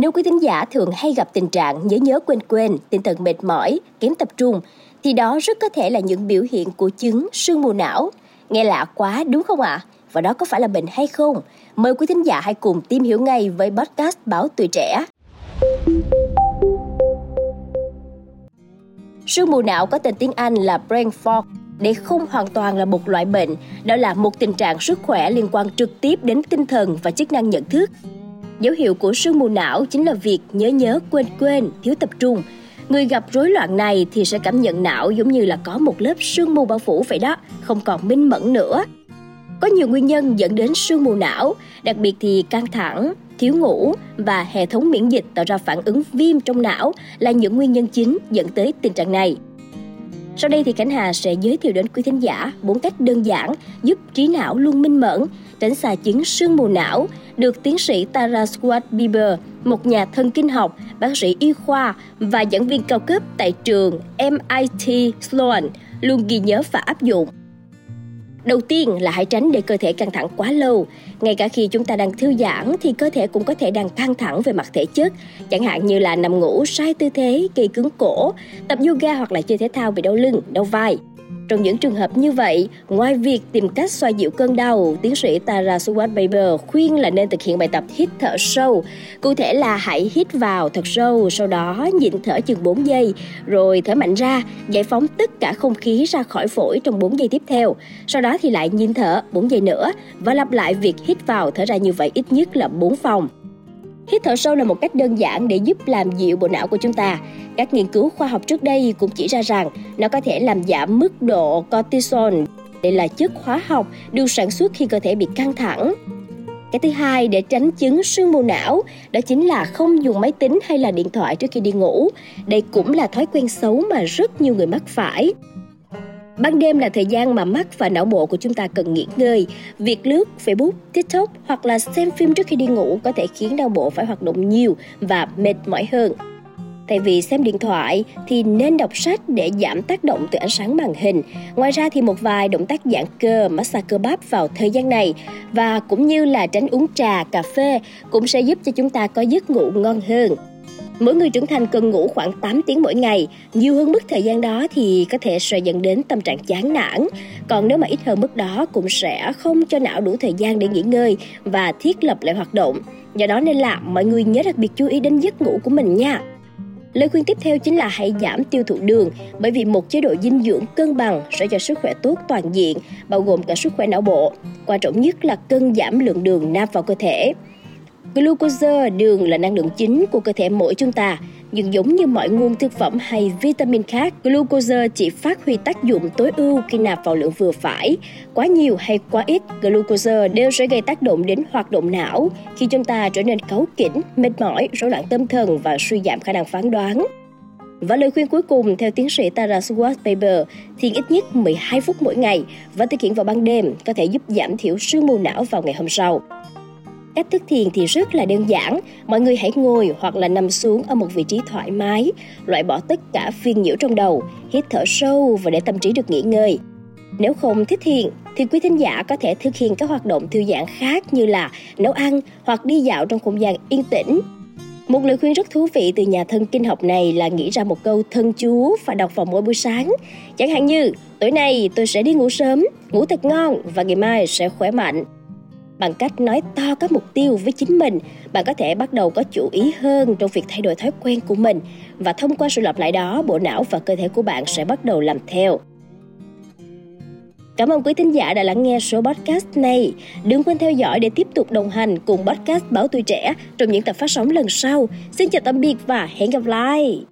Nếu quý thính giả thường hay gặp tình trạng nhớ nhớ quên quên, tinh thần mệt mỏi, kém tập trung, thì đó rất có thể là những biểu hiện của chứng sương mù não. Nghe lạ quá đúng không ạ? À? Và đó có phải là bệnh hay không? Mời quý thính giả hãy cùng tìm hiểu ngay với podcast Báo Tuổi Trẻ. Sương mù não có tên tiếng Anh là brain fog. Đây không hoàn toàn là một loại bệnh, đó là một tình trạng sức khỏe liên quan trực tiếp đến tinh thần và chức năng nhận thức. Dấu hiệu của sương mù não chính là việc nhớ nhớ quên quên, thiếu tập trung. Người gặp rối loạn này thì sẽ cảm nhận não giống như là có một lớp sương mù bao phủ vậy đó, không còn minh mẫn nữa. Có nhiều nguyên nhân dẫn đến sương mù não, đặc biệt thì căng thẳng, thiếu ngủ và hệ thống miễn dịch tạo ra phản ứng viêm trong não là những nguyên nhân chính dẫn tới tình trạng này. Sau đây thì Khánh Hà sẽ giới thiệu đến quý thính giả bốn cách đơn giản giúp trí não luôn minh mẫn, tránh xa chứng sương mù não, được tiến sĩ Tara Swart Bieber, một nhà thần kinh học, bác sĩ y khoa và giảng viên cao cấp tại trường MIT Sloan luôn ghi nhớ và áp dụng. Đầu tiên là hãy tránh để cơ thể căng thẳng quá lâu. Ngay cả khi chúng ta đang thư giãn thì cơ thể cũng có thể đang căng thẳng về mặt thể chất, chẳng hạn như là nằm ngủ sai tư thế, gây cứng cổ, tập yoga hoặc là chơi thể thao bị đau lưng, đau vai. Trong những trường hợp như vậy, ngoài việc tìm cách xoa dịu cơn đau, tiến sĩ Tara Swart khuyên là nên thực hiện bài tập hít thở sâu. Cụ thể là hãy hít vào thật sâu, sau đó nhịn thở chừng 4 giây, rồi thở mạnh ra, giải phóng tất cả không khí ra khỏi phổi trong 4 giây tiếp theo. Sau đó thì lại nhịn thở 4 giây nữa và lặp lại việc hít vào thở ra như vậy ít nhất là 4 vòng. Hít thở sâu là một cách đơn giản để giúp làm dịu bộ não của chúng ta. Các nghiên cứu khoa học trước đây cũng chỉ ra rằng nó có thể làm giảm mức độ cortisol. Đây là chất hóa học được sản xuất khi cơ thể bị căng thẳng. Cái thứ hai để tránh chứng sương mù não, đó chính là không dùng máy tính hay là điện thoại trước khi đi ngủ. Đây cũng là thói quen xấu mà rất nhiều người mắc phải. Ban đêm là thời gian mà mắt và não bộ của chúng ta cần nghỉ ngơi. Việc lướt Facebook, TikTok hoặc là xem phim trước khi đi ngủ có thể khiến não bộ phải hoạt động nhiều và mệt mỏi hơn. Thay vì xem điện thoại thì nên đọc sách để giảm tác động từ ánh sáng màn hình. Ngoài ra thì một vài động tác giãn cơ, massage cơ bắp vào thời gian này và cũng như là tránh uống trà, cà phê cũng sẽ giúp cho chúng ta có giấc ngủ ngon hơn. Mỗi người trưởng thành cần ngủ khoảng 8 tiếng mỗi ngày, nhiều hơn mức thời gian đó thì có thể sẽ dẫn đến tâm trạng chán nản. Còn nếu mà ít hơn mức đó cũng sẽ không cho não đủ thời gian để nghỉ ngơi và thiết lập lại hoạt động. Do đó nên là mọi người nhớ đặc biệt chú ý đến giấc ngủ của mình nha. Lời khuyên tiếp theo chính là hãy giảm tiêu thụ đường bởi vì một chế độ dinh dưỡng cân bằng sẽ cho sức khỏe tốt toàn diện, bao gồm cả sức khỏe não bộ. Quan trọng nhất là cân giảm lượng đường nạp vào cơ thể. Glucose, đường là năng lượng chính của cơ thể mỗi chúng ta, nhưng giống như mọi nguồn thực phẩm hay vitamin khác, glucose chỉ phát huy tác dụng tối ưu khi nạp vào lượng vừa phải. Quá nhiều hay quá ít, glucose đều sẽ gây tác động đến hoạt động não, khi chúng ta trở nên cáu kỉnh, mệt mỏi, rối loạn tâm thần và suy giảm khả năng phán đoán. Và lời khuyên cuối cùng theo tiến sĩ Tara Schwartz Paper thì ít nhất 12 phút mỗi ngày và thực hiện vào ban đêm có thể giúp giảm thiểu sương mù não vào ngày hôm sau. Cách thức thiền thì rất là đơn giản, mọi người hãy ngồi hoặc là nằm xuống ở một vị trí thoải mái, loại bỏ tất cả phiền nhiễu trong đầu, hít thở sâu và để tâm trí được nghỉ ngơi. Nếu không thích thiền thì quý thính giả có thể thực hiện các hoạt động thư giãn khác như là nấu ăn hoặc đi dạo trong không gian yên tĩnh. Một lời khuyên rất thú vị từ nhà thân kinh học này là nghĩ ra một câu thân chú và đọc vào mỗi buổi sáng. Chẳng hạn như, tối nay tôi sẽ đi ngủ sớm, ngủ thật ngon và ngày mai sẽ khỏe mạnh bằng cách nói to các mục tiêu với chính mình, bạn có thể bắt đầu có chủ ý hơn trong việc thay đổi thói quen của mình và thông qua sự lặp lại đó, bộ não và cơ thể của bạn sẽ bắt đầu làm theo Cảm ơn quý thính giả đã lắng nghe số podcast này. Đừng quên theo dõi để tiếp tục đồng hành cùng podcast Báo Tuổi Trẻ trong những tập phát sóng lần sau. Xin chào tạm biệt và hẹn gặp lại!